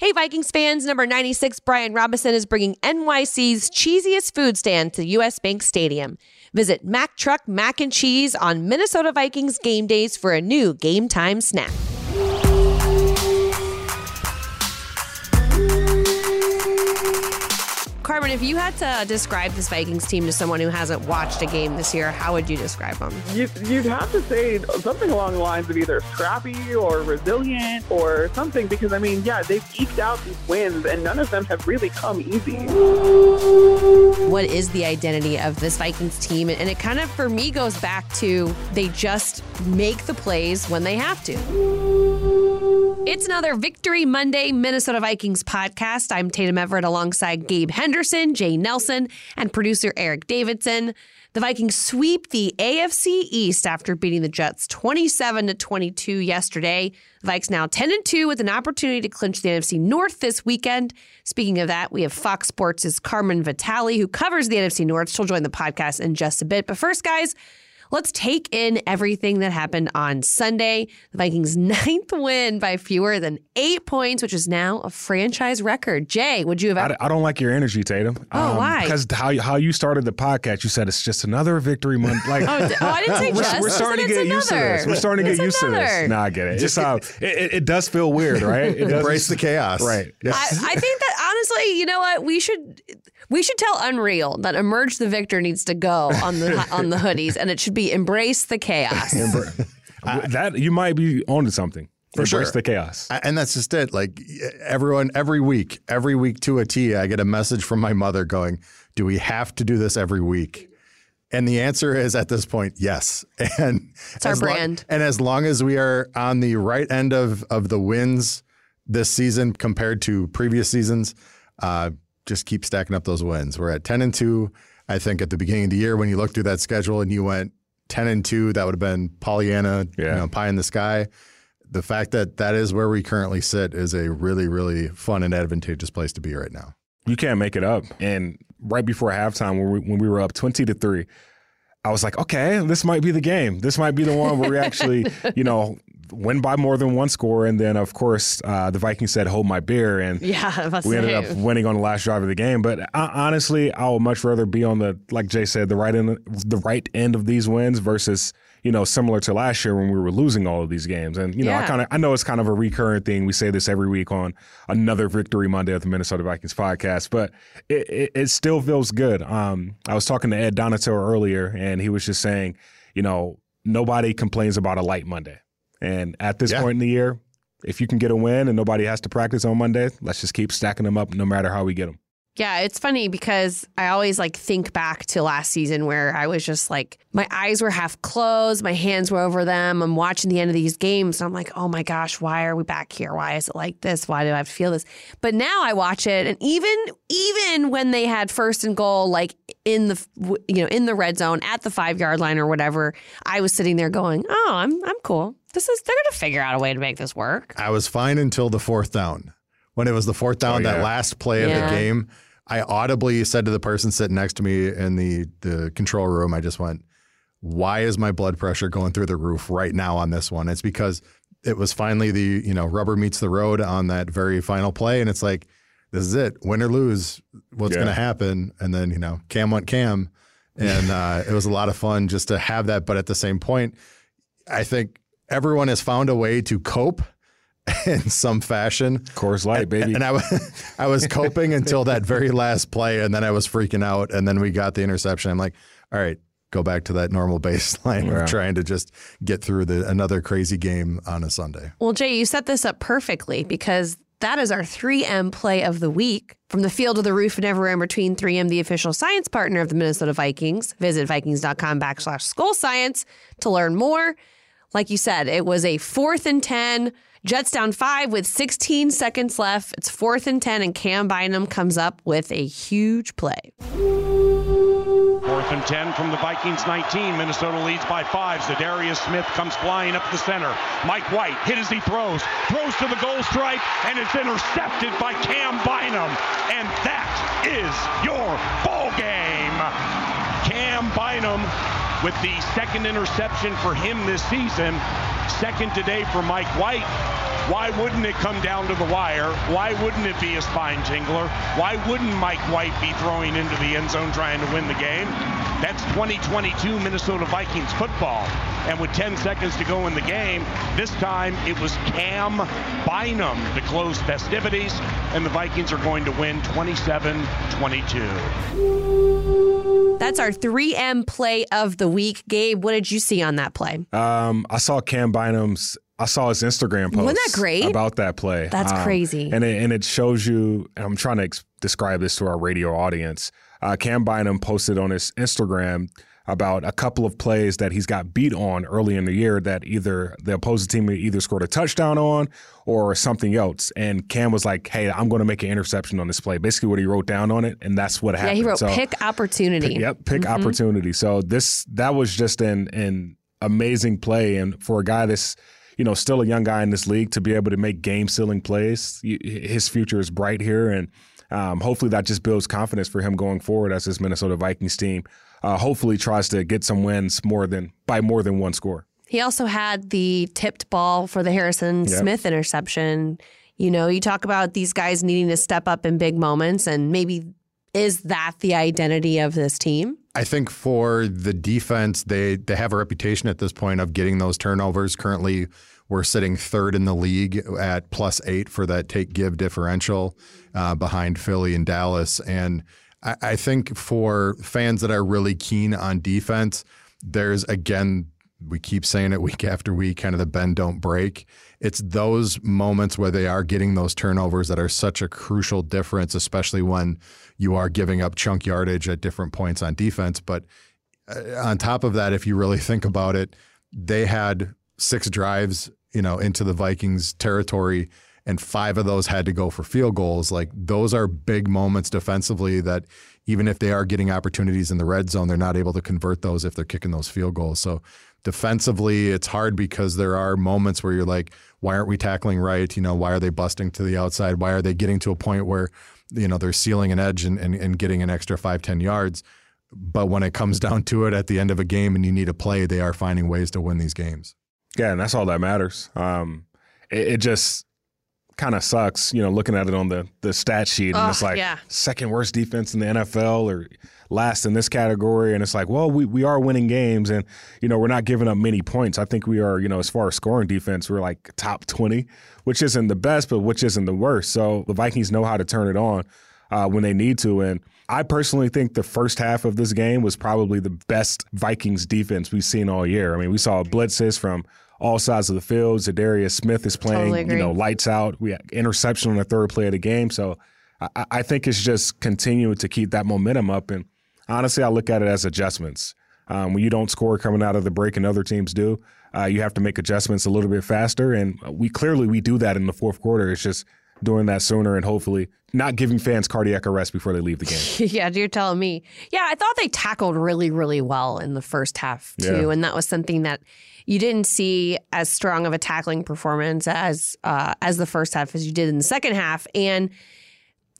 Hey, Vikings fans, number 96, Brian Robinson is bringing NYC's cheesiest food stand to US Bank Stadium. Visit Mac Truck Mac and Cheese on Minnesota Vikings game days for a new game time snack. Carmen, if you had to describe this Vikings team to someone who hasn't watched a game this year, how would you describe them? You'd, you'd have to say something along the lines of either scrappy or resilient or something because, I mean, yeah, they've eked out these wins and none of them have really come easy. What is the identity of this Vikings team? And it kind of, for me, goes back to they just make the plays when they have to. It's another Victory Monday Minnesota Vikings podcast. I'm Tatum Everett alongside Gabe Henderson, Jay Nelson, and producer Eric Davidson. The Vikings sweep the AFC East after beating the Jets 27 to 22 yesterday. The Vikes now 10 and 2 with an opportunity to clinch the NFC North this weekend. Speaking of that, we have Fox Sports' Carmen Vitale, who covers the NFC North. She'll join the podcast in just a bit. But first, guys, Let's take in everything that happened on Sunday. The Vikings' ninth win by fewer than eight points, which is now a franchise record. Jay, would you have? I, I don't like your energy, Tatum. Oh, um, why? Because how how you started the podcast, you said it's just another victory month. Like, oh, oh, I didn't say we're, just. We're starting to get another. used to this. We're starting to it's get used another. to this. Nah, I get it. Just how it, it, it, does feel weird, right? It Embrace the chaos, right? I, I think that honestly, you know what? We should we should tell UNRL that Emerge the Victor needs to go on the on the hoodies, and it should be Embrace the Chaos. that you might be onto something. For Embrace sure. the chaos. And that's just it. Like everyone, every week, every week to a T, I get a message from my mother going, Do we have to do this every week? And the answer is at this point, yes. And It's our as lo- brand. and as long as we are on the right end of of the wins this season compared to previous seasons, uh, just keep stacking up those wins. We're at 10 and 2. I think at the beginning of the year, when you looked through that schedule and you went 10 and 2, that would have been Pollyanna, Yeah. you know, pie in the sky. The fact that that is where we currently sit is a really, really fun and advantageous place to be right now. You can't make it up. And right before halftime, when we, when we were up twenty to three, I was like, okay, this might be the game. This might be the one where we actually, you know, win by more than one score. And then, of course, uh, the Vikings said, "Hold my beer," and Yeah, we ended up winning on the last drive of the game. But uh, honestly, I would much rather be on the, like Jay said, the right end, the right end of these wins versus, you know, similar to last year when we were losing all of these games. And you know, I kind of, I know it's kind of a recurrent thing. We say this every week on another Victory Monday of the Minnesota Vikings podcast, but it, it, it still feels good. Um, I was talking to Ed Donato earlier, and he was just saying, you know, nobody complains about a light Monday. And at this Yeah. point in the year, if you can get a win and nobody has to practice on Monday, let's just keep stacking them up no matter how we get them. Yeah, it's funny because I always like think back to last season where I was just like my eyes were half closed, my hands were over them. I'm watching the end of these games and I'm like, "Oh my gosh, why are we back here? Why is it like this? Why do I have to feel this?" But now I watch it and even even when they had first and goal like in the you know, in the red zone at the 5-yard line or whatever, I was sitting there going, "Oh, I'm I'm cool. This is they're going to figure out a way to make this work." I was fine until the fourth down. When it was the fourth down, Oh, that last play of Yeah. the game, I audibly said to the person sitting next to me in the, the control room, I just went, why is my blood pressure going through the roof right now on this one? It's because it was finally the, you know, rubber meets the road on that very final play. And it's like, this is it. Win or lose, what's Yeah. going to happen? And then, you know, Cam went Cam. And uh, it was a lot of fun just to have that. But at the same point, I think everyone has found a way to cope in some fashion. Coors Light, baby. And I was, I was coping until that very last play, and then I was freaking out. And then we got the interception. I'm like, all right, go back to that normal baseline Yeah. of trying to just get through the another crazy game on a Sunday. Well, Jay, you set this up perfectly because that is our 3M play of the week. From the field to the roof and everywhere in between, 3M, the official science partner of the Minnesota Vikings. Visit vikings.com backslash school science to learn more. Like you said, it was a fourth and 10. Jets down five with 16 seconds left. It's fourth and 10, and Cam Bynum comes up with a huge play. Fourth and 10 from the Vikings 19. Minnesota leads by five. Za'Darius Smith comes flying up the center. Mike White hit as he throws. Throws to the goal stripe, and it's intercepted by Cam Bynum. And that is your ball game. Cam Bynum with the second interception for him this season. Second today for Mike White. Why wouldn't it come down to the wire? Why wouldn't it be a spine tingler? Why wouldn't Mike White be throwing into the end zone trying to win the game? That's 2022 Minnesota Vikings football. And with 10 seconds to go in the game, this time it was Cam Bynum to close festivities, and the Vikings are going to win 27 22. That's our 3M play of the week. Gabe, what did you see on that play? Um, I saw Cam Bynum's. I saw his Instagram post. Wasn't that great? about that play? That's Um, crazy. and it, and it shows you. And I'm trying to ex- describe this to our radio audience. Uh, Cam Bynum posted on his Instagram about a couple of plays that he's got beat on early in the year that either the opposing team either scored a touchdown on or something else. And Cam was like, "Hey, I'm going to make an interception on this play." Basically, what he wrote down on it, and that's what happened. Yeah, he wrote So- pick opportunity. Yep, pick opportunity. So this that was just an an amazing play, and for a guy that's you know still a young guy in this league to be able to make game sealing plays, his future is bright here, and um, hopefully that just builds confidence for him going forward as this Minnesota Vikings team. Uh, hopefully tries to get some wins more than by more than one score. He also had the tipped ball for the Harrison Yep. Smith interception. You know, you talk about these guys needing to step up in big moments, and maybe is that the identity of this team? I think for the defense, they they have a reputation at this point of getting those turnovers. Currently, we're sitting third in the league at plus eight for that take give differential uh, behind Philly and Dallas. And I, I think for fans that are really keen on defense, there's again we keep saying it week after week, kind of the bend don't break. It's those moments where they are getting those turnovers that are such a crucial difference, especially when you are giving up chunk yardage at different points on defense. But uh, on top of that, if you really think about it, they had six drives, you know, into the Vikings territory, and five of those had to go for field goals. Like those are big moments defensively that even if they are getting opportunities in the red zone, they're not able to convert those if they're kicking those field goals. So defensively, it's hard because there are moments where you're like, why aren't we tackling right? You know, why are they busting to the outside? Why are they getting to a point where, you know, they're sealing an edge and, and, and getting an extra five, 10 yards? But when it comes down to it at the end of a game and you need a play, they are finding ways to win these games. Yeah, and that's all that matters. Um, it, it just kind of sucks, you know, looking at it on the the stat sheet, and Ugh, it's like yeah. second worst defense in the NFL or last in this category, and it's like, well, we we are winning games, and you know, we're not giving up many points. I think we are, you know, as far as scoring defense, we're like top twenty, which isn't the best, but which isn't the worst. So the Vikings know how to turn it on uh, when they need to, and. I personally think the first half of this game was probably the best Vikings defense we've seen all year. I mean, we saw blitzes from all sides of the field. Za'Darius Smith is playing, Totally you know, lights out. We had interception on the third play of the game. So I, I think it's just continuing to keep that momentum up. And honestly, I look at it as adjustments. Um, when you don't score coming out of the break and other teams do, uh, you have to make adjustments a little bit faster. And we clearly we do that in the fourth quarter. It's just doing that sooner and hopefully not giving fans cardiac arrest before they leave the game. yeah, you're telling me. Yeah, I thought they tackled really, really well in the first half too, Yeah. and that was something that you didn't see as strong of a tackling performance as uh, as the first half as you did in the second half, and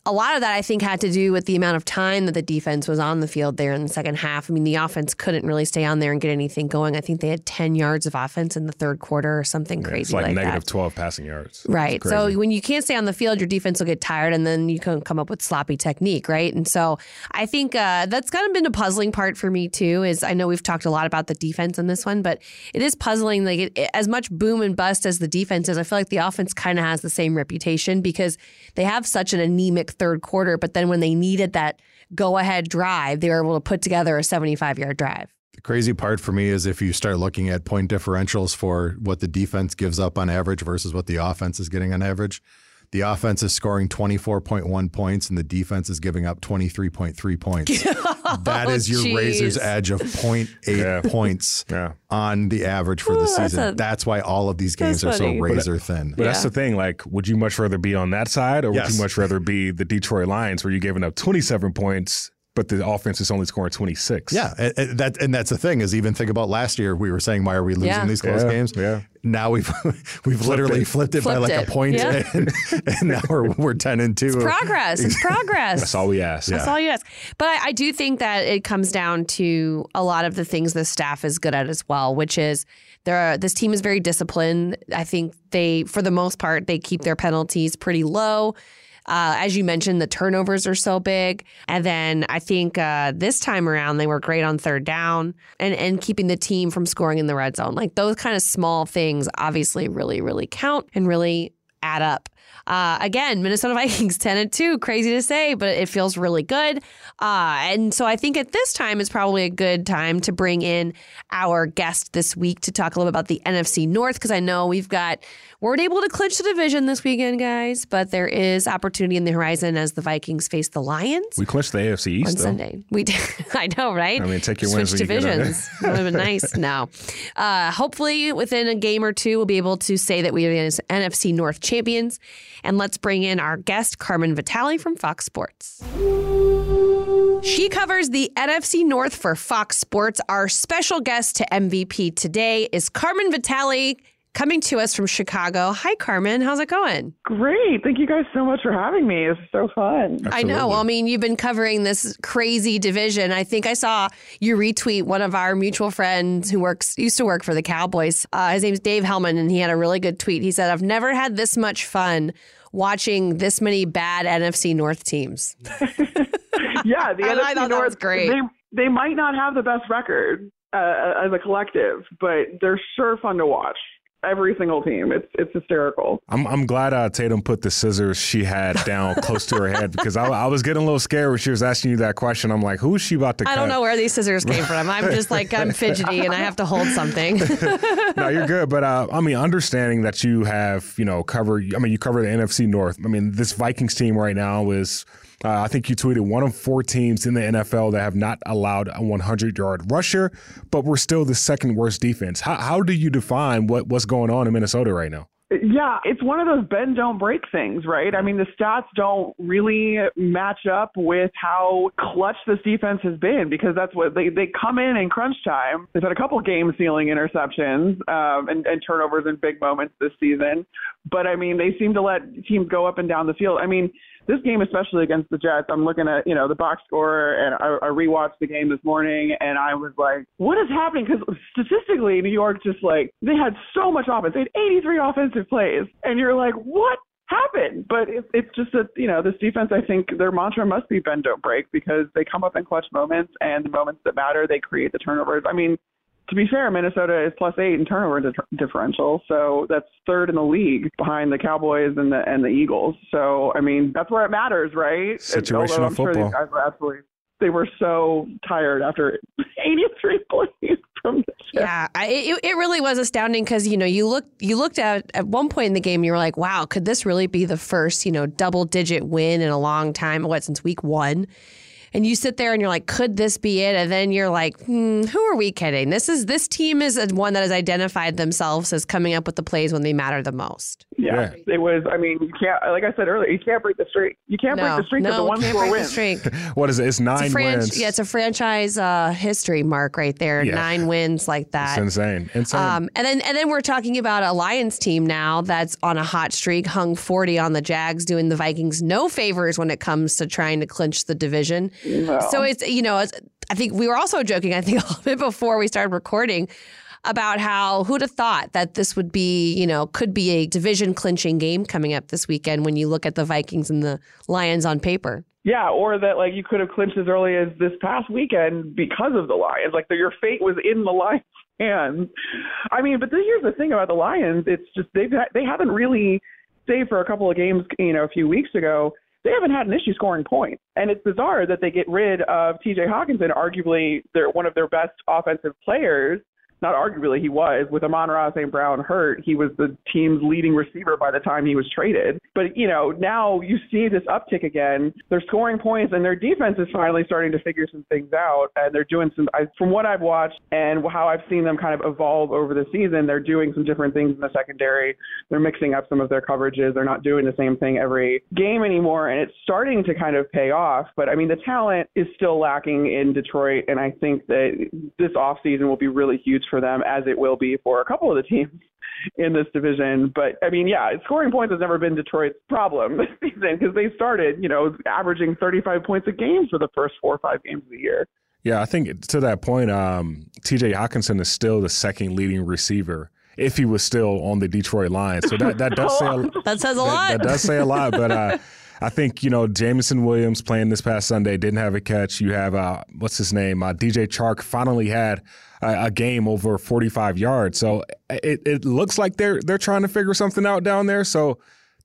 a lot of that I think had to do with the amount of time that the defense was on the field there in the second half. I mean, the offense couldn't really stay on there and get anything going. I think they had ten yards of offense in the third quarter or something it's crazy like, like, negative that. 12 passing yards. Right. So when you can't stay on the field, your defense will get tired, and then you can come up with sloppy technique, right? And so I think uh, that's kind of been a puzzling part for me too. Is I know we've talked a lot about the defense in this one, but it is puzzling. Like it, it- as much boom and bust as the defense is, I feel like the offense kind of has the same reputation because they have such an anemic third quarter. But then when they needed that go ahead drive, they were able to put together a seventy-five yard drive. The crazy part for me is if you start looking at point differentials for what the defense gives up on average versus what the offense is getting on average. The offense is scoring 24.1 points and the defense is giving up 23.3 points. that is your oh, jeez. razor's edge of 0.8 Yeah. points Yeah. on the average for the Ooh, that's season. a- that's why all of these games are that's so razor uh, thin. But that's the thing. Like, would you much rather be on that side, or would you much rather be the Detroit Lions, where you're giving up 27 points, but the offense is only scoring 26. Yeah, and, and that and that's the thing is even think about last year. We were saying why are we losing Yeah. these close Yeah, games? yeah. Now we've we've literally it. flipped it by like it. a point, Yeah. and, and now we're we're ten and two. Progress. It's progress. That's all we ask. That's all you ask. But I, I do think that it comes down to a lot of the things the staff is good at as well, which is there. Are, this team is very disciplined. I think they, for the most part, they keep their penalties pretty low. Uh, as you mentioned, the turnovers are so big, and then I think uh, this time around they were great on third down and and keeping the team from scoring in the red zone. Like those kind of small things, obviously, really really count and really add up. Uh, again, Minnesota Vikings 10 and 2. Crazy to say, but it feels really good. Uh, and so I think at this time is probably a good time to bring in our guest this week to talk a little bit about the NFC North because I know we've got, weren't able to clinch the division this weekend, guys, but there is opportunity in the horizon as the Vikings face the Lions. We clinched the AFC on East, though. Sunday. We did. I know, right? I mean, take your Switch wins you get divisions. Would have been nice. No. Uh, hopefully, within a game or two, we'll be able to say that we are the NFC North champions. And let's bring in our guest, Carmen Vitale from Fox Sports. She covers the NFC North for Fox Sports. Our special guest to MVP today is Carmen Vitale, coming to us from Chicago. Hi, Carmen. How's it going? Great. Thank you guys so much for having me. It's so fun. I know. Well, I mean, you've been covering this crazy division. I think I saw you retweet one of our mutual friends who works used to work for the Cowboys. Uh, his name's Dave Helman, and he had a really good tweet. He said, "I've never had this much fun watching this many bad NFC North teams." yeah, the I NFC thought that North, was great. They, they might not have the best record uh, as a collective, but they're sure fun to watch. Every single team. It's it's hysterical. I'm I'm glad uh, Tatum put the scissors she had down close to her head because I, I was getting a little scared when she was asking you that question. I'm like, who is she about to cut? I don't know where these scissors came from. I'm just like I'm fidgety and I have to hold something. no, you're good. But uh, I mean, understanding that you have, you know, cover. I mean, you cover the NFC North. I mean, this Vikings team right now is. Uh, I think you tweeted one of four teams in the NFL that have not allowed a 100 yard rusher, but we're still the second worst defense. How, how do you define what, what's going on in Minnesota right now? Yeah, it's one of those bend don't break things, right? I mean, the stats don't really match up with how clutch this defense has been because that's what they they come in in crunch time. They've had a couple game sealing interceptions um, and, and turnovers in big moments this season, but I mean, they seem to let teams go up and down the field. I mean, this game, especially against the Jets, I'm looking at you know the box score, and I, I rewatched the game this morning, and I was like, what is happening? Because statistically, New York just like they had so much offense. They had 83 offensive plays, and you're like, what? happened but it, it's just that you know this defense i think their mantra must be bend don't break because they come up in clutch moments and the moments that matter they create the turnovers i mean to be fair, Minnesota is plus eight in turnover di- differential, so that's third in the league behind the Cowboys and the and the Eagles. So I mean, that's where it matters, right? Situational Although I'm Sure football. these guys were absolutely, they were so tired after 83 plays from the Jets. Yeah, I, it, it really was astounding because you know you looked you looked at at one point in the game you were like, wow, could this really be the first you know double digit win in a long time? What since week one? And you sit there and you're like, could this be it? And then you're like, hmm, who are we kidding? This is this team is one that has identified themselves as coming up with the plays when they matter the most. Yeah, Yeah. it was. I mean, you can't. Like I said earlier, you can't break the streak. You can't no, break the streak of the one can't score break the streak. What is it? It's nine It's a fran- wins. yeah, it's a franchise uh, history mark right there. Yeah. Nine wins like that. It's insane. Insane. Um, and then and then we're talking about a Lions team now that's on a hot streak, hung 40 on the Jags, doing the Vikings no favors when it comes to trying to clinch the division. So it's you know, it's, I think we were also joking. I think a little bit before we started recording about how who'd have thought that this would be you know could be a division clinching game coming up this weekend when you look at the Vikings and the Lions on paper. Yeah, or that like you could have clinched as early as this past weekend because of the Lions. Like the, your fate was in the Lions' hands. I mean, but the, here's the thing about the Lions: it's just they've they haven't really, save for a couple of games, you know, a few weeks ago, they haven't had an issue scoring points. And it's bizarre that they get rid of T.J. Hockenson, arguably their one of their best offensive players. Not arguably he was with Amon-Ra St. Brown hurt, he was the team's leading receiver by the time he was traded. But you know, now you see this uptick again. They're scoring points and their defense is finally starting to figure some things out and they're doing some I, from what I've watched and how I've seen them kind of evolve over the season, they're doing some different things in the secondary. They're mixing up some of their coverages. They're not doing the same thing every game anymore and it's starting to kind of pay off. But I mean, the talent is still lacking in Detroit and I think that this offseason will be really huge for them, as it will be for a couple of the teams in this division. But I mean, yeah, scoring points has never been Detroit's problem this season because they started, you know, averaging 35 points a game for the first four or five games of the year. Yeah, I think to that point, um, TJ Hockenson is still the second leading receiver if he was still on the Detroit Lions. So that, that does say a, that says a that, lot. That does say a lot, but uh, I think you know Jameson Williams playing this past Sunday didn't have a catch. You have uh, what's his name? Uh, DJ Chark finally had a, a, game over 45 yards. So it, it looks like they're they're trying to figure something out down there. So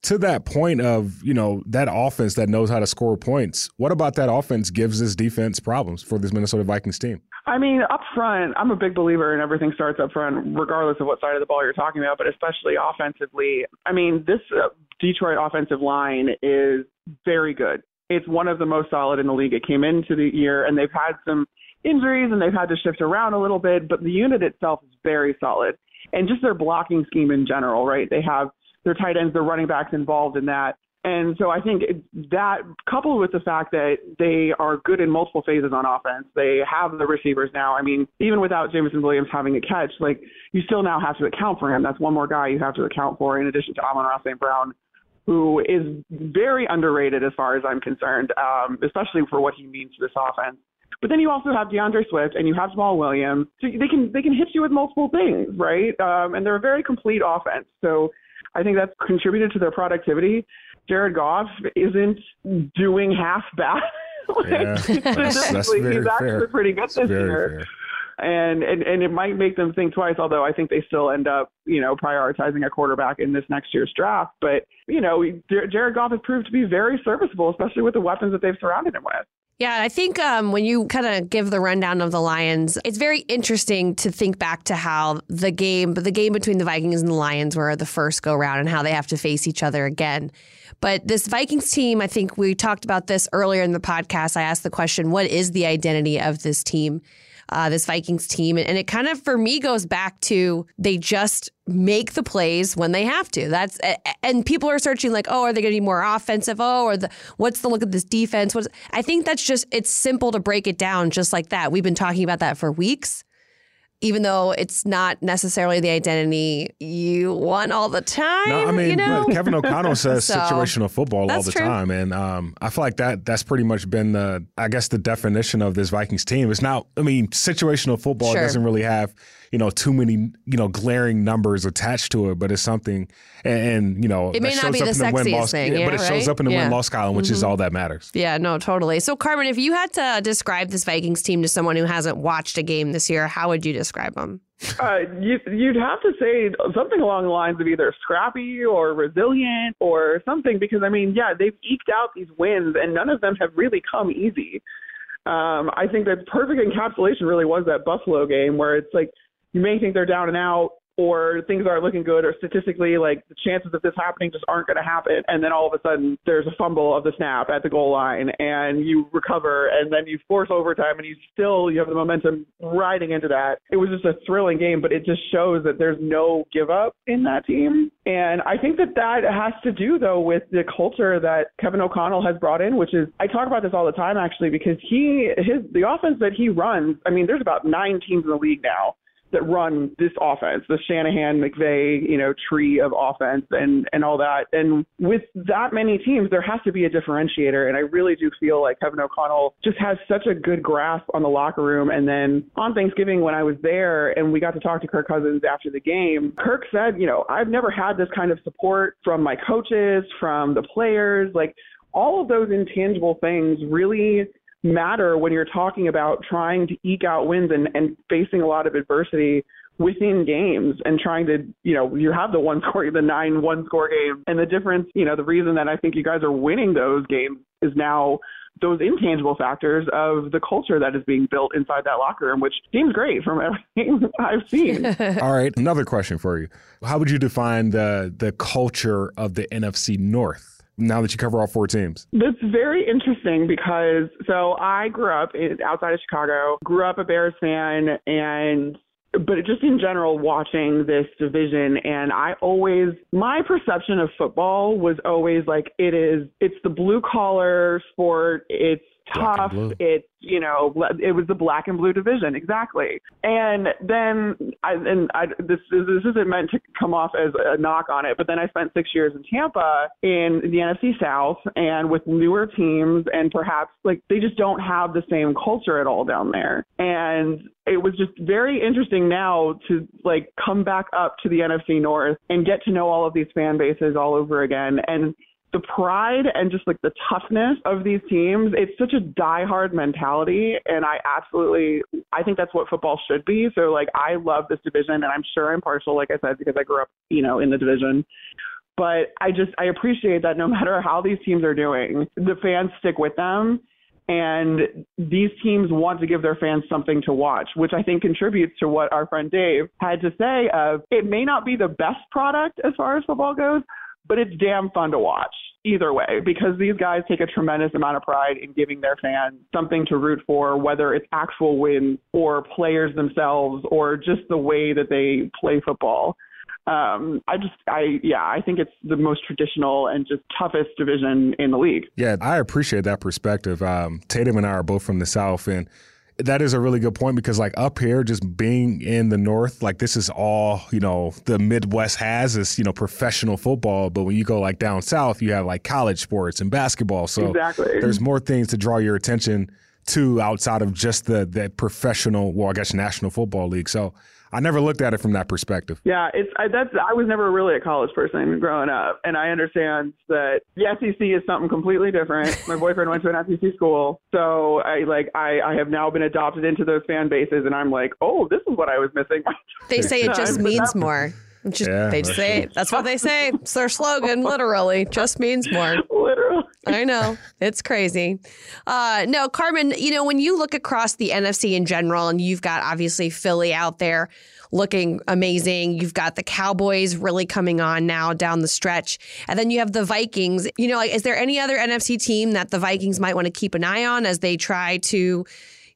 to that point of you know that offense that knows how to score points, what about that offense gives this defense problems for this Minnesota Vikings team? I mean, up front, I'm a big believer in everything starts up front, regardless of what side of the ball you're talking about, but especially offensively. I mean, this uh, Detroit offensive line is very good. It's one of the most solid in the league. It came into the year, and they've had some injuries and they've had to shift around a little bit, but the unit itself is very solid. And just their blocking scheme in general, right? They have their tight ends, their running backs involved in that. And so I think that coupled with the fact that they are good in multiple phases on offense, they have the receivers now. I mean, even without Jameson Williams having a catch, like you still now have to account for him. That's one more guy you have to account for in addition to Amon-Ra St. Brown, who is very underrated as far as I'm concerned, um, especially for what he means to this offense. But then you also have D'Andre Swift and you have Jamaal Williams. So they can they can hit you with multiple things, right? Um, and they're a very complete offense. So I think that's contributed to their productivity. Jared Goff isn't doing half bad. like, yeah, that's, that's very he's actually fair. pretty good this year. Fair. And, and and it might make them think twice. Although I think they still end up, you know, prioritizing a quarterback in this next year's draft. But you know, Jared Goff has proved to be very serviceable, especially with the weapons that they've surrounded him with. Yeah, I think um, when you kind of give the rundown of the Lions, it's very interesting to think back to how the game, the game between the Vikings and the Lions were the first go round and how they have to face each other again. But this Vikings team, I think we talked about this earlier in the podcast. I asked the question, what is the identity of this team? Uh, this Vikings team. And it kind of, for me, goes back to they just make the plays when they have to. That's and people are searching like, oh, are they going to be more offensive? Oh, or the what's the look of this defense? What's I think that's just it's simple to break it down just like that. We've been talking about that for weeks even though it's not necessarily the identity you want all the time. No, I mean, you know? Kevin O'Connell says So, situational football all the true. time, and um, I feel like that that's pretty much been the, I guess, the definition of this Vikings team. It's now, I mean, situational football Sure. doesn't really have, you know, too many, you know, glaring numbers attached to it, but it's something, and, and you know, It may not be shows the up in the sexiest win loss, thing, yeah, yeah, but it shows up in the Yeah. Mm-hmm. win loss column, which is all that matters. Yeah, no, totally. So, Carmen, if you had to describe this Vikings team to someone who hasn't watched a game this year, how would you describe them? Uh, you, you'd have to say something along the lines of either scrappy or resilient or something because I mean, yeah, they've eked out these wins and none of them have really come easy. Um, I think that perfect encapsulation really was that Buffalo game where it's like you may think they're down and out or things aren't looking good or statistically like the chances of this happening just aren't going to happen. And then all of a sudden there's a fumble of the snap at the goal line and you recover and then you force overtime and you still you have the momentum riding into that. It was just a thrilling game but it just shows that there's no give up in that team. And i think that that has to do though with the culture that kevin o'connell has brought in which is i talk about this all the time actually because he his the offense that he runs i mean there's about nine teams in the league now that run this offense, the Shanahan McVay, you know, tree of offense and and all that. And with that many teams, there has to be a differentiator. And I really do feel like Kevin O'Connell just has such a good grasp on the locker room. And then on Thanksgiving when I was there and we got to talk to Kirk Cousins after the game, Kirk said, you know, I've never had this kind of support from my coaches, from the players, like all of those intangible things really matter when you're talking about trying to eke out wins and, and facing a lot of adversity within games and trying to, you know, you have the one score, the nine one score game. And the difference, you know, the reason that I think you guys are winning those games is now those intangible factors of the culture that is being built inside that locker room, which seems great from everything I've seen. All right, another question for you: How would you define the the culture of the NFC North? Now that you cover all four teams, that's very interesting because so I grew up outside of Chicago, grew up a Bears fan, and but just in general watching this division and I always my perception of football was always like it is it's the blue collar sport it's tough it's you know, it was the black and blue division exactly. And then I and I this this isn't meant to come off as a knock on it, but then I spent six years in Tampa in the NFC South and with newer teams, and perhaps like they just don't have the same culture at all down there. And it was just very interesting now to like come back up to the NFC North and get to know all of these fan bases all over again and the pride and just like the toughness of these teams, it's such a die-hard mentality. And I absolutely, I think that's what football should be. So, like, I love this division, and I'm sure I'm partial, like I said, because I grew up, you know, in the division. But I just, I appreciate that no matter how these teams are doing, the fans stick with them. And these teams want to give their fans something to watch, which I think contributes to what our friend Dave had to say of it may not be the best product as far as football goes, but it's damn fun to watch either way because these guys take a tremendous amount of pride in giving their fans something to root for, whether it's actual wins or players themselves or just the way that they play football. Um, I just, I, yeah, I think it's the most traditional and just toughest division in the league. Yeah, I appreciate that perspective. Um, Tatum and I are both from the South, and that is a really good point because like up here just being in the north like this is all you know the midwest has is you know professional football. But when you go like down south you have like college sports and basketball. So exactly. there's more things to draw your attention to outside of just the the professional well i guess national football league. So I never looked at it from that perspective. Yeah, it's I, that's I was never really a college person growing up, and I understand that the SEC is something completely different. My boyfriend went to an SEC school, so I like I I have now been adopted into those fan bases, and I'm like, oh, this is what I was missing. They say it just means more. Just, yeah, they just say it. That's what they say. It's their slogan, literally. Just means more. Literally. I know. It's crazy. Uh, no, Carmen, you know, when you look across the NFC in general, and you've got obviously Philly out there looking amazing. You've got the Cowboys really coming on now down the stretch. And then you have the Vikings. You know, like, is there any other NFC team that the Vikings might want to keep an eye on as they try to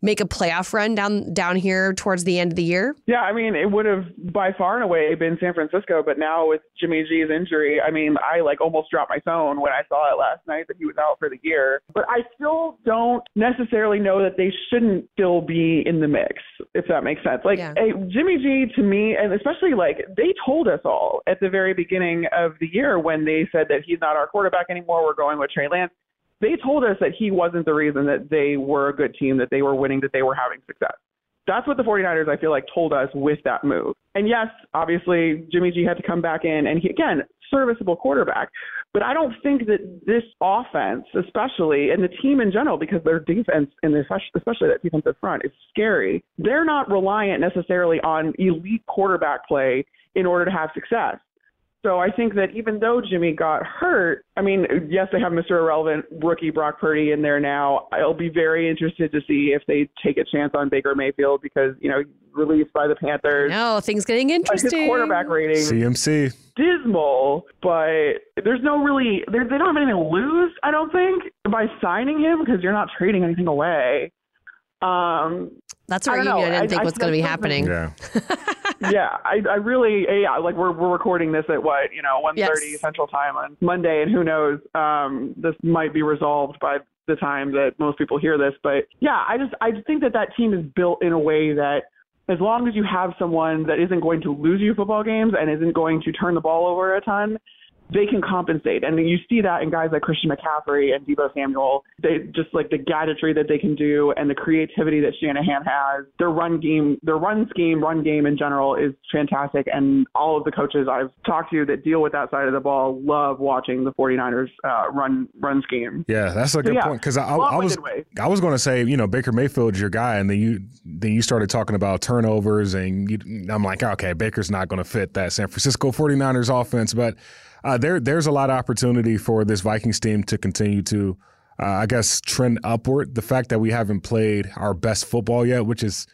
make a playoff run down down here towards the end of the year? Yeah, I mean, it would have by far and away been San Francisco, but now with Jimmy G's injury, I mean, I like almost dropped my phone when I saw it last night that he was out for the year. But I still don't necessarily know that they shouldn't still be in the mix, if that makes sense. Like yeah. hey, Jimmy G to me, and especially like they told us all at the very beginning of the year when they said that he's not our quarterback anymore, we're going with Trey Lance they told us that he wasn't the reason that they were a good team, that they were winning, that they were having success. That's what the 49ers, I feel like, told us with that move. And yes, obviously, Jimmy G had to come back in, and he, again, serviceable quarterback. But I don't think that this offense, especially, and the team in general, because their defense, and especially that defensive front, is scary. They're not reliant necessarily on elite quarterback play in order to have success. So I think that even though Jimmy got hurt, I mean, yes, they have Mr. Irrelevant rookie Brock Purdy in there now. I'll be very interested to see if they take a chance on Baker Mayfield because, you know, released by the Panthers. No, things getting interesting. His quarterback rating. CMC. Dismal, but there's no really, they don't have anything to lose, I don't think, by signing him because you're not trading anything away. Um, That's what I, I didn't think I, was going to be happening. Yeah. yeah, I, I really, yeah, like we're we're recording this at what you know 1:30 yes. Central Time on Monday, and who knows, um, this might be resolved by the time that most people hear this. But yeah, I just I think that that team is built in a way that as long as you have someone that isn't going to lose you football games and isn't going to turn the ball over a ton, they can compensate. And you see that in guys like Christian McCaffrey and Deebo Samuel. They just like the gadgetry that they can do and the creativity that Shanahan has. Their run game, their run scheme, run game in general is fantastic. And all of the coaches I've talked to that deal with that side of the ball love watching the 49ers uh, run run scheme. Yeah, that's a good so, yeah, point because I, I, I, was I was going to say you know Baker Mayfield's your guy, and then you then you started talking about turnovers, and you, I'm like okay, Baker's not going to fit that San Francisco 49ers offense, but uh, there there's a lot of opportunity for this Vikings team to continue to uh, I guess, trend upward. The fact that we haven't played our best football yet, which is,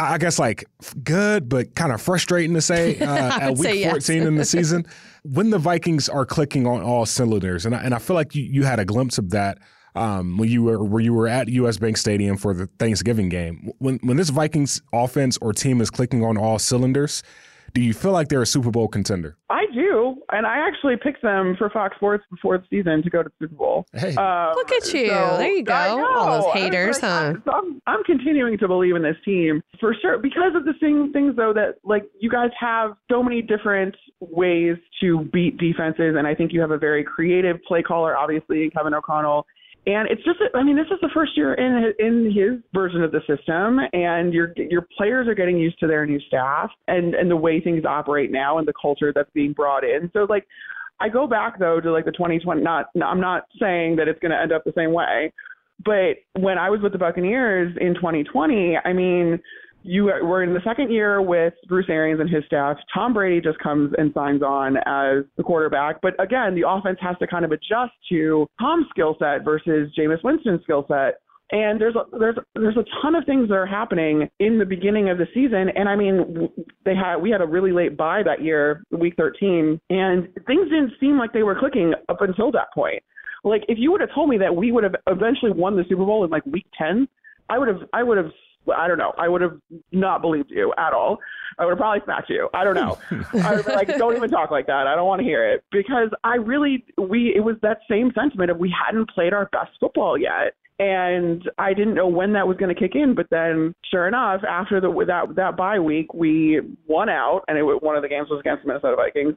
I guess, like good, but kind of frustrating to say uh, at week say 14 yes. in the season. When the Vikings are clicking on all cylinders, and I, and I feel like you, you had a glimpse of that um, when you were where you were at US Bank Stadium for the Thanksgiving game. When when this Vikings offense or team is clicking on all cylinders, do you feel like they're a Super Bowl contender? I do, and I actually picked them for Fox Sports before the season to go to the Super Bowl. Hey. Um, Look at you. so- There you go. I know. All those I was haters, like, huh? I'm, so I'm, I'm continuing to believe in this team for sure because of the same things though that like you guys have so many different ways to beat defenses, and I think you have a very creative play caller, obviously Kevin O'Connell. And it's just, I mean, this is the first year in in his version of the system, and your your players are getting used to their new staff and and the way things operate now and the culture that's being brought in. So like, I go back though to like the 2020. Not, I'm not saying that it's going to end up the same way, but when I was with the Buccaneers in 2020, I mean, you were in the second year with Bruce Arians and his staff. Tom Brady just comes and signs on as the quarterback. But again, the offense has to kind of adjust to Tom's skill set versus Jameis Winston's skill set. And there's a, there's there's a ton of things that are happening in the beginning of the season. And I mean, they had we had a really late bye that year, week 13, and things didn't seem like they were clicking up until that point. Like if you would have told me that we would have eventually won the Super Bowl in like week 10, I would have I would have I don't know. I would have not believed you at all. I would have probably smacked you. I don't know. I would be like, don't even talk like that. I don't want to hear it because I really we it was that same sentiment of we hadn't played our best football yet. And I didn't know when that was going to kick in, but then, sure enough, after the that that bye week, we won out, and it one of the games was against the Minnesota Vikings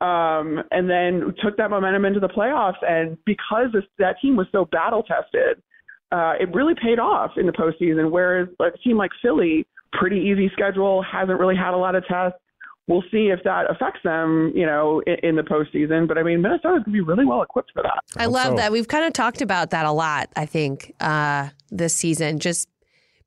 um, and then took that momentum into the playoffs. And because this, that team was so battle tested, uh, it really paid off in the postseason. Whereas a team like Philly, pretty easy schedule, hasn't really had a lot of tests. We'll see if that affects them, you know, in, in the postseason. But I mean, Minnesota's going to be really well equipped for that. I hope love so. that. We've kind of talked about that a lot, I think, uh, this season. Just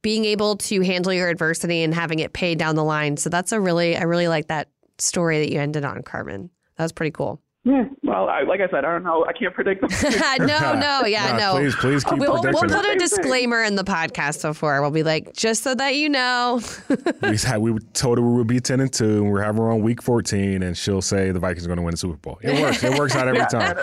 being able to handle your adversity and having it pay down the line. So that's a really, I really like that story that you ended on, Carmen. That was pretty cool. Yeah. Well, I, like I said, I don't know. I can't predict. The future. no, no, yeah, Nah, no. Please, please keep We'll, we'll put a disclaimer in the podcast before. We'll be like, just so that you know. we had we told her we would be ten and two, and we're having her on week fourteen, and she'll say the Vikings are going to win the Super Bowl. It works. It works out every time.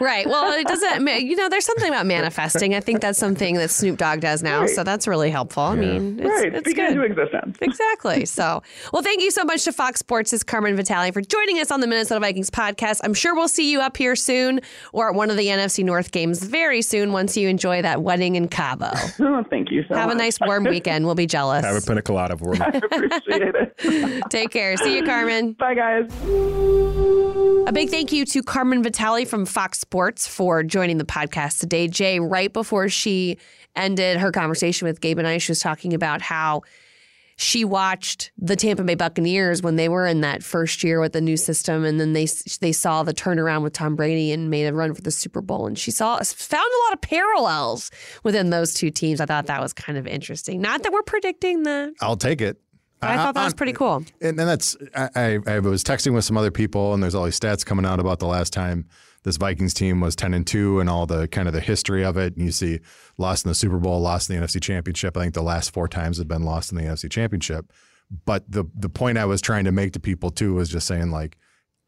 Right. Well, it doesn't, you know, there's something about manifesting. I think that's something that Snoop Dogg does now. Right. So that's really helpful. I mean, it's, right. it's Speak good. into existence. Exactly. So, well, thank you so much to Fox Sports' Carmen Vitale for joining us on the Minnesota Vikings podcast. I'm sure we'll see you up here soon or at one of the NFC North games very soon once you enjoy that wedding in Cabo. Oh, thank you so Have a nice warm weekend. We'll be jealous. Have a pina colada for me. I appreciate it. Take care. See you, Carmen. Bye, guys. A big thank you to Carmen Vitale from Fox Sports for joining the podcast today. Jay, right before she ended her conversation with Gabe and I, she was talking about how she watched the Tampa Bay Buccaneers when they were in that first year with the new system, and then they they saw the turnaround with Tom Brady and made a run for the Super Bowl, and she saw found a lot of parallels within those two teams. I thought that was kind of interesting. Not that we're predicting that, I'll take it. but I thought that was pretty uh, cool. And, and that's I, I, I was texting with some other people, and there's all these stats coming out about the last time this Vikings team was ten and two, and all the kind of the history of it. And you see, lost in the Super Bowl, lost in the NFC Championship. I think the last four times have been lost in the NFC Championship. But the the point I was trying to make to people too was just saying like.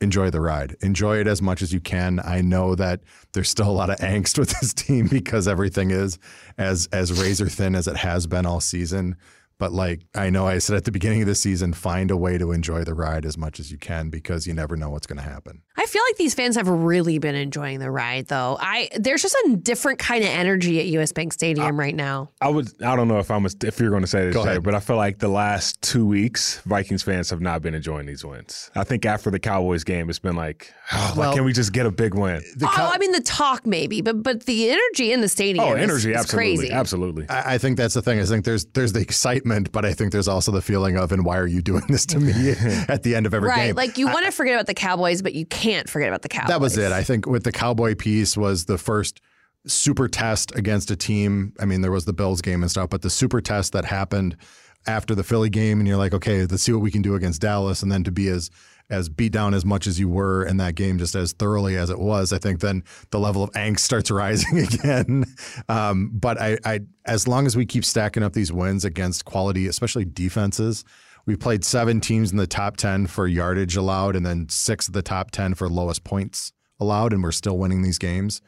Enjoy the ride. Enjoy it as much as you can. I know that there's still a lot of angst with this team because everything is as as razor thin as it has been all season. But like I know I said at the beginning of the season, find a way to enjoy the ride as much as you can because you never know what's going to happen. I feel like these fans have really been enjoying the ride, though. I there's just a different kind of energy at US Bank Stadium right now. I would. I don't know if I'm. A, if you're going to say this, Go ahead. but I feel like the last two weeks, Vikings fans have not been enjoying these wins. I think after the Cowboys game, it's been like, oh, Well- like can we just get a big win? oh, I mean the talk maybe, but but the energy in the stadium. Oh, is- energy, is absolutely, crazy. absolutely. I, I think that's the thing. I think there's there's the excitement, but I think there's also the feeling of, and why are you doing this to me at the end of every Right, game? like you want to forget about the Cowboys, but you can't forget about the Cowboys. That was it. I think with the Cowboy piece was the first super test against a team. I mean, there was the Bills game and stuff, but the super test that happened after the Philly game, and you're like, okay, let's see what we can do against Dallas, and then to be as as beat down as much as you were in that game, just as thoroughly as it was, I think then the level of angst starts rising again. Um, but I, I, as long as we keep stacking up these wins against quality, especially defenses, we played seven teams in the top 10 for yardage allowed and then six of the top 10 for lowest points allowed, and we're still winning these games.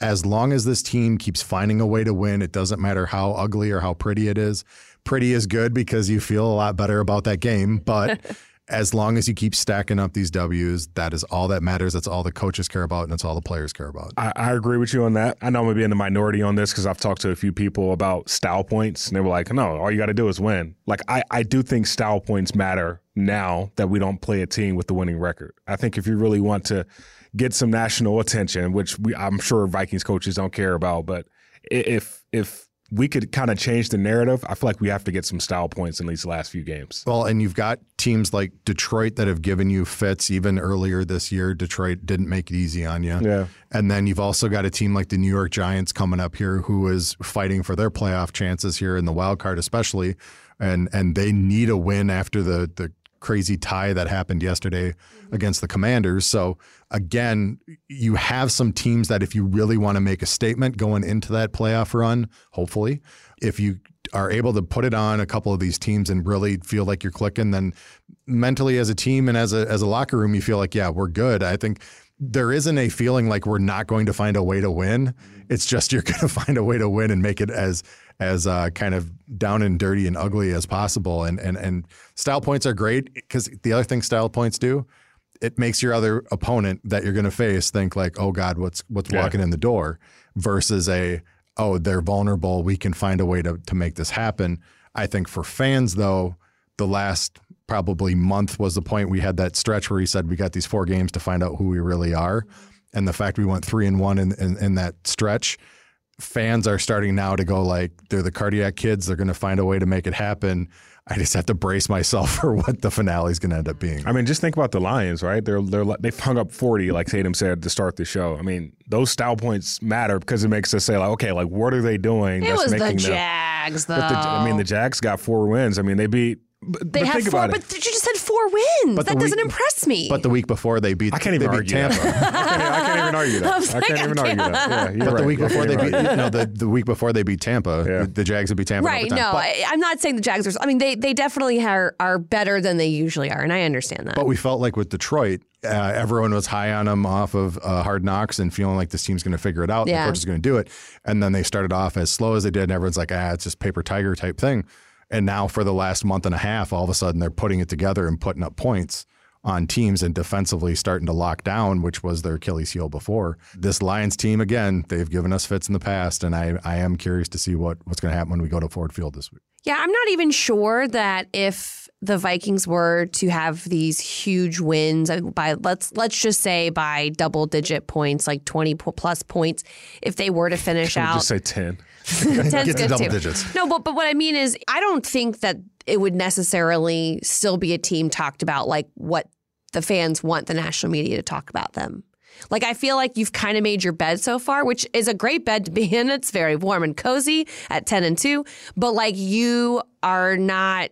As long as this team keeps finding a way to win, it doesn't matter how ugly or how pretty it is. Pretty is good because you feel a lot better about that game, but as long as you keep stacking up these W's, that is all that matters. That's all the coaches care about, and that's all the players care about. I, I agree with you on that. I know I'm gonna be in the minority on this because I've talked to a few people about style points, and they were like, "No, all you got to do is win." Like I, I do think style points matter now that we don't play a team with the winning record. I think if you really want to get some national attention, which we, I'm sure Vikings coaches don't care about, but if if we could kind of change the narrative. I feel like we have to get some style points in these last few games. Well, and you've got teams like Detroit that have given you fits even earlier this year. Detroit didn't make it easy on you. Yeah. And then you've also got a team like the New York Giants coming up here who is fighting for their playoff chances here in the wild card especially. And and they need a win after the the crazy tie that happened yesterday mm-hmm. against the Commanders. So again, you have some teams that if you really want to make a statement going into that playoff run, hopefully, if you are able to put it on a couple of these teams and really feel like you're clicking, then mentally as a team and as a as a locker room, you feel like, yeah, we're good. I think there isn't a feeling like we're not going to find a way to win. Mm-hmm. It's just you're going to find a way to win and make it as as uh, kind of down and dirty and ugly as possible. And and and style points are great because the other thing style points do, it makes your other opponent that you're going to face think like, oh God, what's what's Yeah. walking in the door, versus a oh they're vulnerable. We can find a way to to make this happen. I think for fans though, the last probably month was the point we had that stretch where he said we got these four games to find out who we really are, and the fact we went three and one in in, in that stretch fans are starting now to go like they're the cardiac kids they're going to find a way to make it happen i just have to brace myself for what the finale is going to end up being I mean, just think about the Lions, right? They're they're they've hung up forty, like Tatum said to start the show. I mean, those style points matter because it makes us say like, okay, like what are they doing? It that's was the making them- Jags, though. But the, I mean, the Jags got four wins. I mean, they beat. But, they but had think four, about but it. you just said four wins. But that doesn't week- impress me. but the week before they beat I can't even argue beat Tampa that. I, can't, I can't even argue that. I like, can't I even argue can't. that. Yeah, you're but right. the week I before they even beat argue no the, the week before they beat Tampa Yeah. the, the Jags would beat Tampa in right? overtime. No, but, I, I'm not saying the Jags are. I mean, they they definitely are are better than they usually are, and I understand that. but we felt like with Detroit uh, everyone was high on them off of uh, Hard Knocks and feeling like this team's going to figure it out. Yeah. The coach is going to do it. And then they started off as slow as they did, and everyone's like, ah, it's just paper tiger type thing. And now for the last month and a half, all of a sudden they're putting it together and putting up points on teams and defensively starting to lock down, which was their Achilles heel before. This Lions team, again, they've given us fits in the past, and I, I am curious to see what, what's going to happen when we go to Ford Field this week. Yeah, I'm not even sure that if the Vikings were to have these huge wins uh, by let's let's just say by double digit points, like 20 plus points, if they were to finish Can out just say ten. Ten's good double too. digits. No, but but what I mean is, I don't think that it would necessarily still be a team talked about like what the fans want the national media to talk about them. Like I feel like you've kind of made your bed so far, which is a great bed to be in. It's very warm and cozy at ten and two, but like you are not.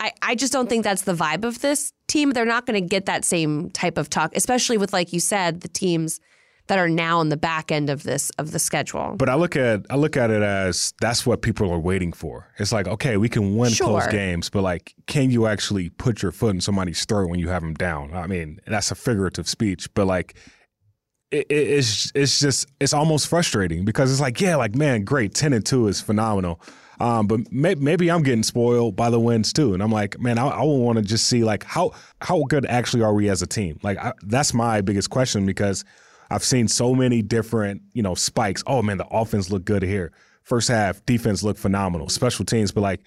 I, I just don't think that's the vibe of this team. They're not going to get that same type of talk, especially with like you said, the teams that are now on the back end of this of the schedule. But I look at I look at it as that's what people are waiting for. It's like okay, we can win close games, but like, can you actually put your foot in somebody's throat when you have them down? I mean, that's a figurative speech, but like, it, it- it's it's just it's almost frustrating because it's like yeah, like man, great, ten and two is phenomenal. Um, but may, maybe I'm getting spoiled by the wins too, and I'm like, man, I, I want to just see like how how good actually are we as a team? Like I, that's my biggest question because I've seen so many different you know spikes. Oh man, the offense looked good here. First half, defense looked phenomenal. Special teams, but like,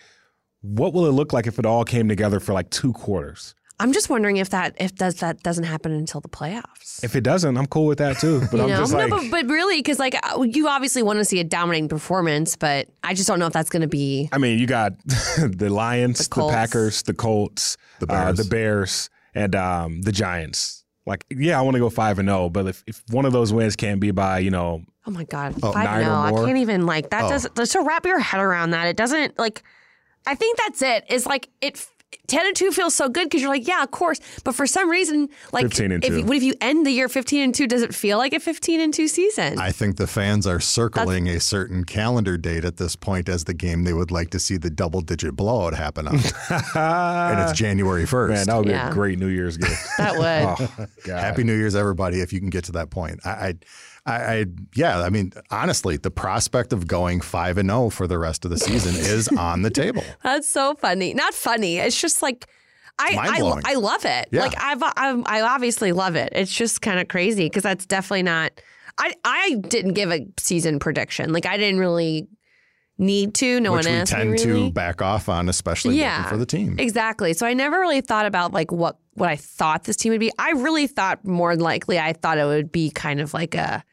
what will it look like if it all came together for like two quarters? I'm just wondering if that if does that doesn't happen until the playoffs. If it doesn't, I'm cool with that too. But you I'm know, just no, like, but, but really, because like uh, you obviously want to see a dominating performance, but I just don't know if that's going to be. I mean, you got the Lions, the, Colts. Packers, the Colts, The uh, Bears. the Bears, and um, the Giants. Like, yeah, I want to go five and zero, but if, if one of those wins can't be by, you know, Oh my god, Oh, five nine no, or I can't even like that. Oh. Doesn't just to wrap your head around that. It doesn't like. I think that's it. it. Is like it. 10 and 2 feels so good because you're like, yeah, of course. But for some reason, like, 15 and if, 2. what if you end the year 15 and 2? Does it feel like a 15 and 2 season? I think the fans are circling a certain calendar date at this point as the game they would like to see the double digit blowout happen on. and it's January 1st. Man, that would be Yeah. a great New Year's gift. that would. oh, God. Happy New Year's, everybody! If you can get to that point, I, I, I, I yeah, I mean, honestly, the prospect of going five and zero for the rest of the season is on the table. That's so funny. Not funny. It's just like I I, I love it. Yeah. Like I've, I've I obviously love it. It's just kind of crazy because that's definitely not. I I didn't give a season prediction. Like I didn't really need to. No which one we asked tend me really. to back off on, especially yeah, for the team. Exactly. So I never really thought about like what what I thought this team would be. I really thought more than likely I thought it would be kind of like a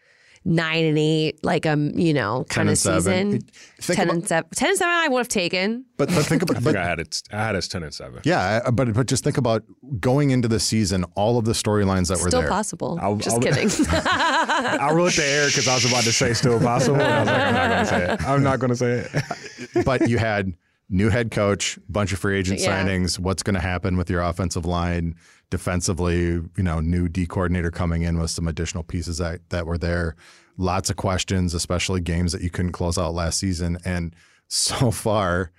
nine and eight, like a you know kind of season. It- think ten about- and seven. Ten and seven. I would have taken. But but think I about think but I had it. I had us ten and seven. yeah, but but just think about going into the season, all of the storylines that were there. Still possible. I'll- just I'll- kidding. I wrote the air because I was about to say still possible. and I was like, I'm not going to say it. I'm not going to say it. but you had new head coach, bunch of free agent Yeah. signings. What's going to happen with your offensive line defensively? You know, new D coordinator coming in with some additional pieces that that were there. Lots of questions, especially games that you couldn't close out last season. And so far,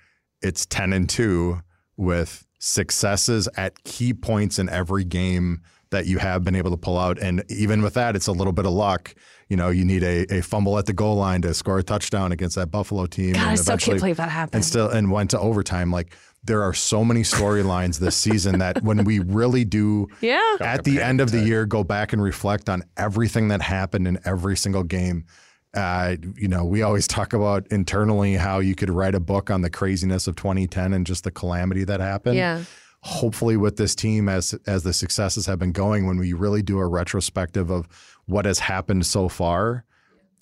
it's ten and two with successes at key points in every game that you have been able to pull out. And even with that, it's a little bit of luck. You know, you need a, a fumble at the goal line to score a touchdown against that Buffalo team. God, and I still eventually- can't believe that happened. and still and went to overtime. Like there are so many storylines this season that when we really do yeah. at the end of the year go back and reflect on everything that happened in every single game. Uh, you know, we always talk about internally how you could write a book on the craziness of 2010 and just the calamity that happened. Yeah. Hopefully, with this team, as as the successes have been going, when we really do a retrospective of what has happened so far,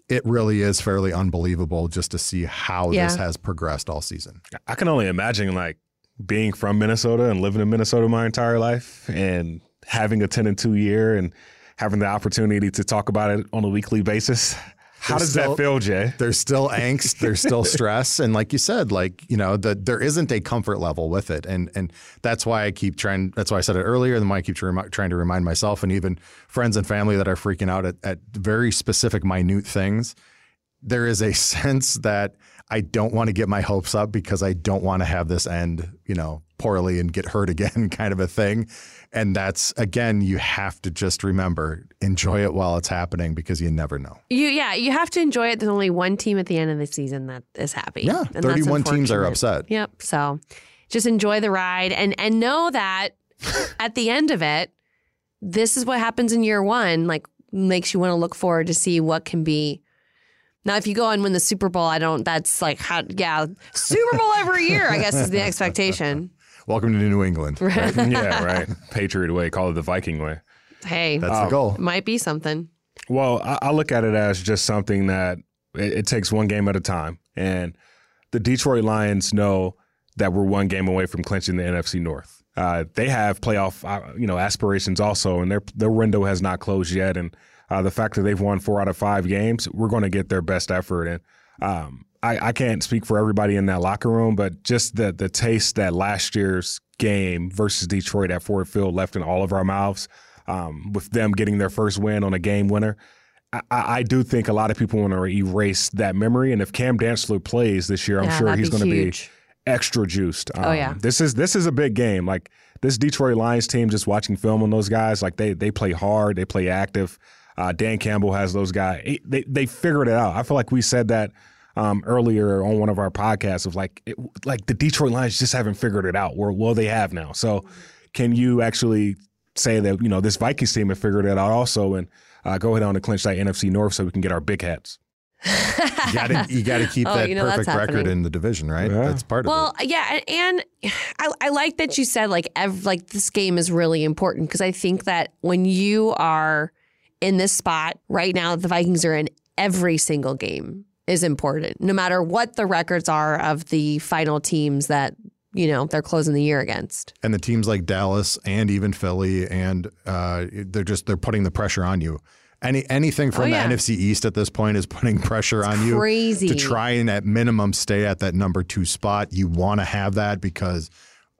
it really is fairly unbelievable just to see how this has progressed all season. I can only imagine like being from Minnesota and living in Minnesota my entire life and having a 10 and 2 year and having the opportunity to talk about it on a weekly basis. How does still- that feel, Jay? There's still angst, there's still stress, and like you said, like you know, the, there isn't a comfort level with it, and and that's why I keep trying. That's why I said it earlier, and why I keep trying to remind myself and even friends and family that are freaking out at, at very specific, minute things. There is a sense that I don't want to get my hopes up because I don't want to have this end, you know, poorly and get hurt again, kind of a thing. And that's again, you have to just remember, enjoy it while it's happening because you never know. You yeah, you have to enjoy it. There's only one team at the end of the season that is happy. Yeah, And that's 31 teams are upset. Yep. So just enjoy the ride and and know that at the end of it, this is what happens in year one. Like makes you want to look forward to see what can be. Now, if you go and win the Super Bowl, I don't. That's like, how, yeah, Super Bowl every year. I guess is the expectation. Welcome to New England. yeah, right. Patriot way, call it the Viking way. Hey, That's the goal. might be something. Well, I, I look at it as just something that it, it takes one game at a time. And the Detroit Lions know that we're one game away from clinching the NFC North. Uh, they have playoff, uh, you know, aspirations also, and their their window has not closed yet. And uh, the fact that they've won four out of five games, we're going to get their best effort. And um, I, I can't speak for everybody in that locker room, but just the the taste that last year's game versus Detroit at Ford Field left in all of our mouths, um, with them getting their first win on a game winner. I, I do think a lot of people want to erase that memory. And if Cam Dantzler plays this year, I'm Yeah, sure he's going to be extra juiced. Oh, yeah. Um, this is this is a big game. Like this Detroit Lions team, just watching film on those guys, like they they play hard, they play active. Uh, Dan Campbell has those guys. They they figured it out. I feel like we said that um, earlier on one of our podcasts of like it, like the Detroit Lions just haven't figured it out. Or well, they have now. So can you actually say that you know this Vikings team have figured it out also and uh, go ahead on and clinch that NFC North so we can get our big hats. You got to you got to keep Oh, that you know perfect record happening. in the division, right? Yeah. That's part of it. Well, yeah, and, and I, I like that you said like ev- like this game is really important because I think that when you are in this spot right now, the Vikings are in every single game is important, no matter what the records are of the final teams that you know they're closing the year against. And the teams like Dallas and even Philly, and uh, they're just they're putting the pressure on you. Any anything from Oh, yeah. the NFC East at this point is putting pressure on you crazy. to try and at minimum stay at that number two spot. You want to have that because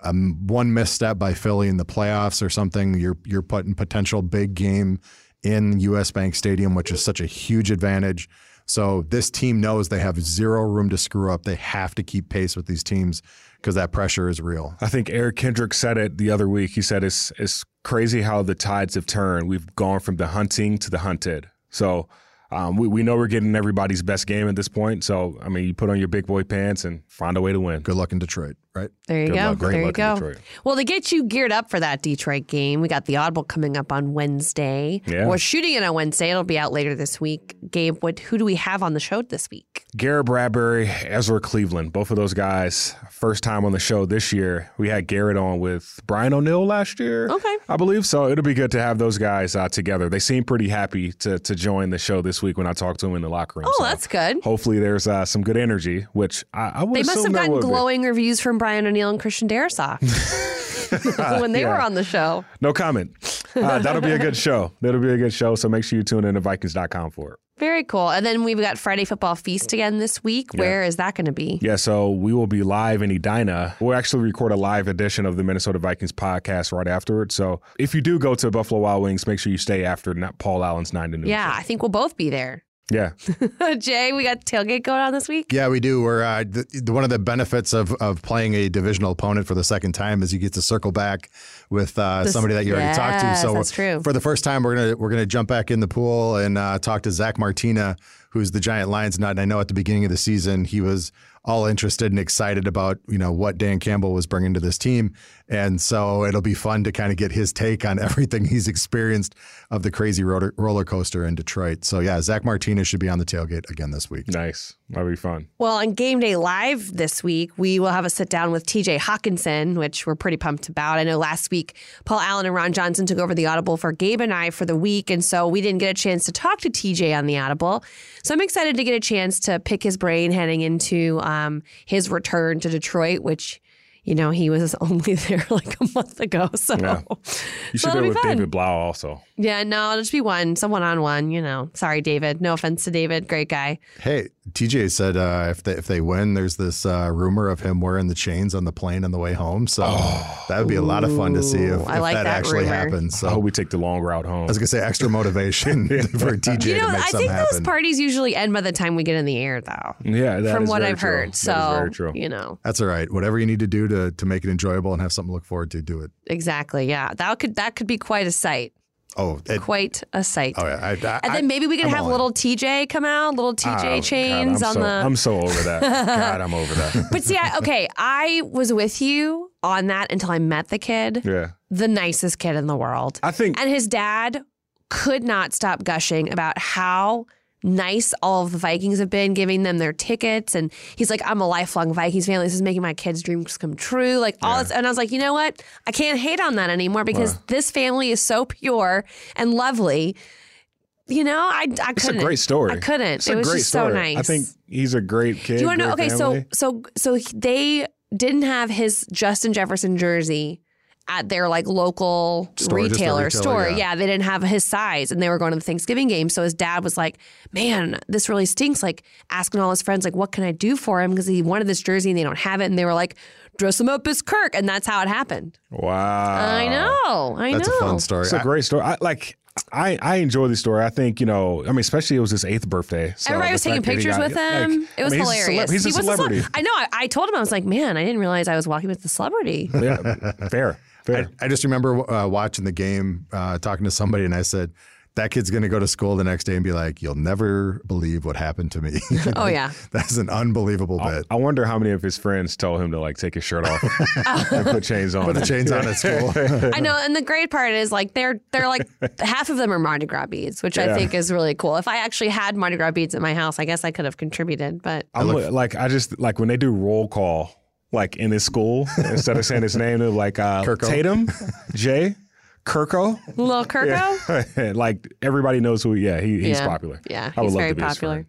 um, one misstep by Philly in the playoffs or something, you're you're putting potential big game in US Bank Stadium, which is such a huge advantage. So this team knows they have zero room to screw up. They have to keep pace with these teams because that pressure is real. I think Eric Kendrick said it the other week. He said it's it's crazy how the tides have turned. We've gone from the hunting to the hunted. So um, we, we know we're getting everybody's best game at this point. So, I mean, you put on your big boy pants and find a way to win. Good luck in Detroit, right? There you Good go. luck. There you go. Detroit. Well, to get you geared up for that Detroit game, we got the Audible coming up on Wednesday. Yeah. We're shooting it on Wednesday. It'll be out later this week. Gabe, what who do we have on the show this week? Garrett Bradbury, Ezra Cleveland, both of those guys, first time on the show this year. We had Garrett on with Brian O'Neill last year, Okay. I believe. So it'll be good to have those guys uh, together. They seem pretty happy to to join the show this week when I talked to them in the locker room. Oh, So that's good. Hopefully, there's uh, some good energy, which I, I would They must have gotten would be. glowing reviews from Brian O'Neill and Christian Darrisaw when they Yeah. were on the show. No comment. Uh, that'll be a good show. That'll be a good show. So make sure you tune in to Vikings.com for it. Very cool. And then we've got Friday Football Feast again this week. Where is that going to be? Yeah, so we will be live in Edina. We'll actually record a live edition of the Minnesota Vikings podcast right afterward. So if you do go to Buffalo Wild Wings, make sure you stay after Paul Allen's nine to noon. Yeah, I think we'll both be there. Yeah. Jay, we got tailgate going on this week. Yeah, we do. We're uh, the, the, one of the benefits of of playing a divisional opponent for the second time is you get to circle back with uh, This- somebody that you already talked to. So that's true. For the first time, we're gonna we're gonna jump back in the pool and uh, talk to Zach Martina, who's the Giant Lions nut. And I know at the beginning of the season he was all interested and excited about you know what Dan Campbell was bringing to this team, and so it'll be fun to kind of get his take on everything he's experienced of the crazy roller, coaster in Detroit. So yeah, Zach Martinez should be on the tailgate again this week. Nice. That'll be fun. Well, on Game Day Live this week, we will have a sit down with TJ Hockenson, which we're pretty pumped about. I know last week, Paul Allen and Ron Johnson took over the Audible for Gabe and I for the week. And so we didn't get a chance to talk to TJ on the Audible. So I'm excited to get a chance to pick his brain heading into um, his return to Detroit, which, you know, he was only there like a month ago. So, Yeah. You so should do it'll it be with fun. David Blau also. Yeah, no, it'll just be one, someone on one, you know. Sorry, David. No offense to David. Great guy. Hey, TJ said uh, if they if they win, there's this uh, rumor of him wearing the chains on the plane on the way home. So that would be a lot of fun to see if, if like that, that actually rumor. happens. So I hope we take the long route home. I was gonna say extra motivation for TJ You know, to make I something think those parties usually end by the time we get in the air, though. yeah, that from is what very I've true. heard. That is So, very true. you know, That's all right. Whatever you need to do to to make it enjoyable and have something to look forward to, do it. exactly. Yeah, that could that could be quite a sight. Oh, it, Quite a sight. oh yeah. I, I, and then maybe we could I'm have little TJ come out, little TJ Oh, ah, chains I'm on so, the. I'm so over that. God, I'm over that. but see, I, okay, I was with you on that until I met the kid, Yeah. the nicest kid in the world. I think And his dad could not stop gushing about how nice all of the Vikings have been, giving them their tickets. And he's like, I'm a lifelong Vikings fan. This is making my kids' dreams come true. Like all this. And I was like, you know what? I can't hate on that anymore because this family is so pure and lovely. You know, I, I it's a couldn't. great story. I couldn't. It's it a was great just story. so nice. I think he's a great kid. Do you want to know? Okay, family. so so so they didn't have his Justin Jefferson jersey at their like local Store, retailer, retailer, store. yeah. Yeah. they didn't have his size, and they were going to the Thanksgiving game. So his dad was like, "Man, this really stinks." Like asking all his friends, like, "What can I do for him?" Because he wanted this jersey and they don't have it, and they were like, "Dress him up as Kirk," and that's how it happened. wow. I know, I That's know. That's a fun story. It's a great story. I like. I, I enjoy the story. I think you know. I mean, especially it was his eighth birthday. So Everybody was taking fact that he pictures got- with him. like, it was I mean, hilarious. He's a, He celeb- he's a was a ce- celebrity. I know. I, I told him I was like, "Man, I didn't realize I was walking with the celebrity." yeah, fair, fair. I, I just remember uh, watching the game, uh, talking to somebody, and I said, "That kid's going to go to school the next day and be like, you'll never believe what happened to me.' Oh yeah. That's an unbelievable bit. I wonder how many of his friends told him to like take his shirt off and put chains on. Put the chains on at school. I know, and the great part is like they're they're like half of them are Mardi Gras beads, which I think is really cool. If I actually had Mardi Gras beads at my house, I guess I could have contributed. But I'm li- like, I just like when they do roll call, like in his school, instead of saying his name, they're like uh, Kirko. Tatum, Jay, Kirko. little Kirko, like everybody knows who. Yeah, he, he's Yeah. popular. Yeah, I would he's love very to be popular.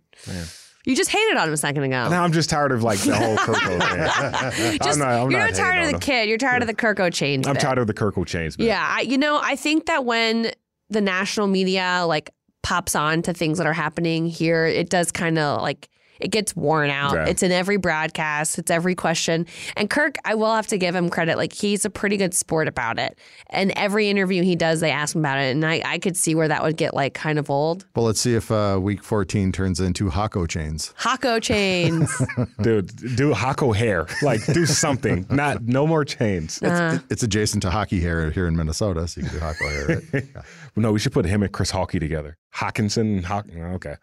You just hated on him a second ago. Now I'm just tired of like the whole Kirko thing. Just- I'm not, I'm you're not not, tired of the him. kid. You're tired of the Kirko chains. I'm bit. tired of the Kirko chains. man. Yeah, I, you know, I think that when the national media like pops on to things that are happening here, it does kind of like it gets worn out. Yeah. It's in every broadcast, it's every question. And Kirk, I will have to give him credit. Like he's a pretty good sport about it. And every interview he does, they ask him about it. And I, I could see where that would get like kind of old. Well, let's see if uh, week 14 turns into Hako chains. Hako chains. Dude, do Hako hair. Like, do something. Not no more chains. Uh-huh. It's adjacent to hockey hair here in Minnesota, so you can do Hako hair. Right? Yeah. No, we should put him and Chris Hockey together. Hockenson, Hawk. Okay.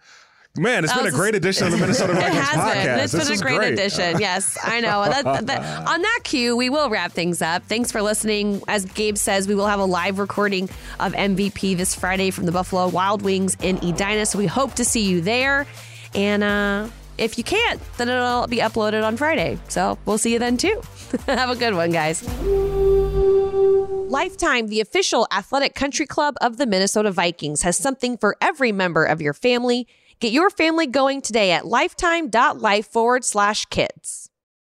Man, it's That been a was a- great edition of the Minnesota It Vikings has podcast. been. It's This been a is great, edition. Yes, I know. That, that- on that cue, we will wrap things up. Thanks for listening. As Gabe says, we will have a live recording of MVP this Friday from the Buffalo Wild Wings in Edina. So we hope to see you there. And uh, if you can't, then it'll be uploaded on Friday. So we'll see you then too. have a good one, guys. Lifetime, the official athletic country club of the Minnesota Vikings, has something for every member of your family. Get your family going today at lifetime.life forward slash kids.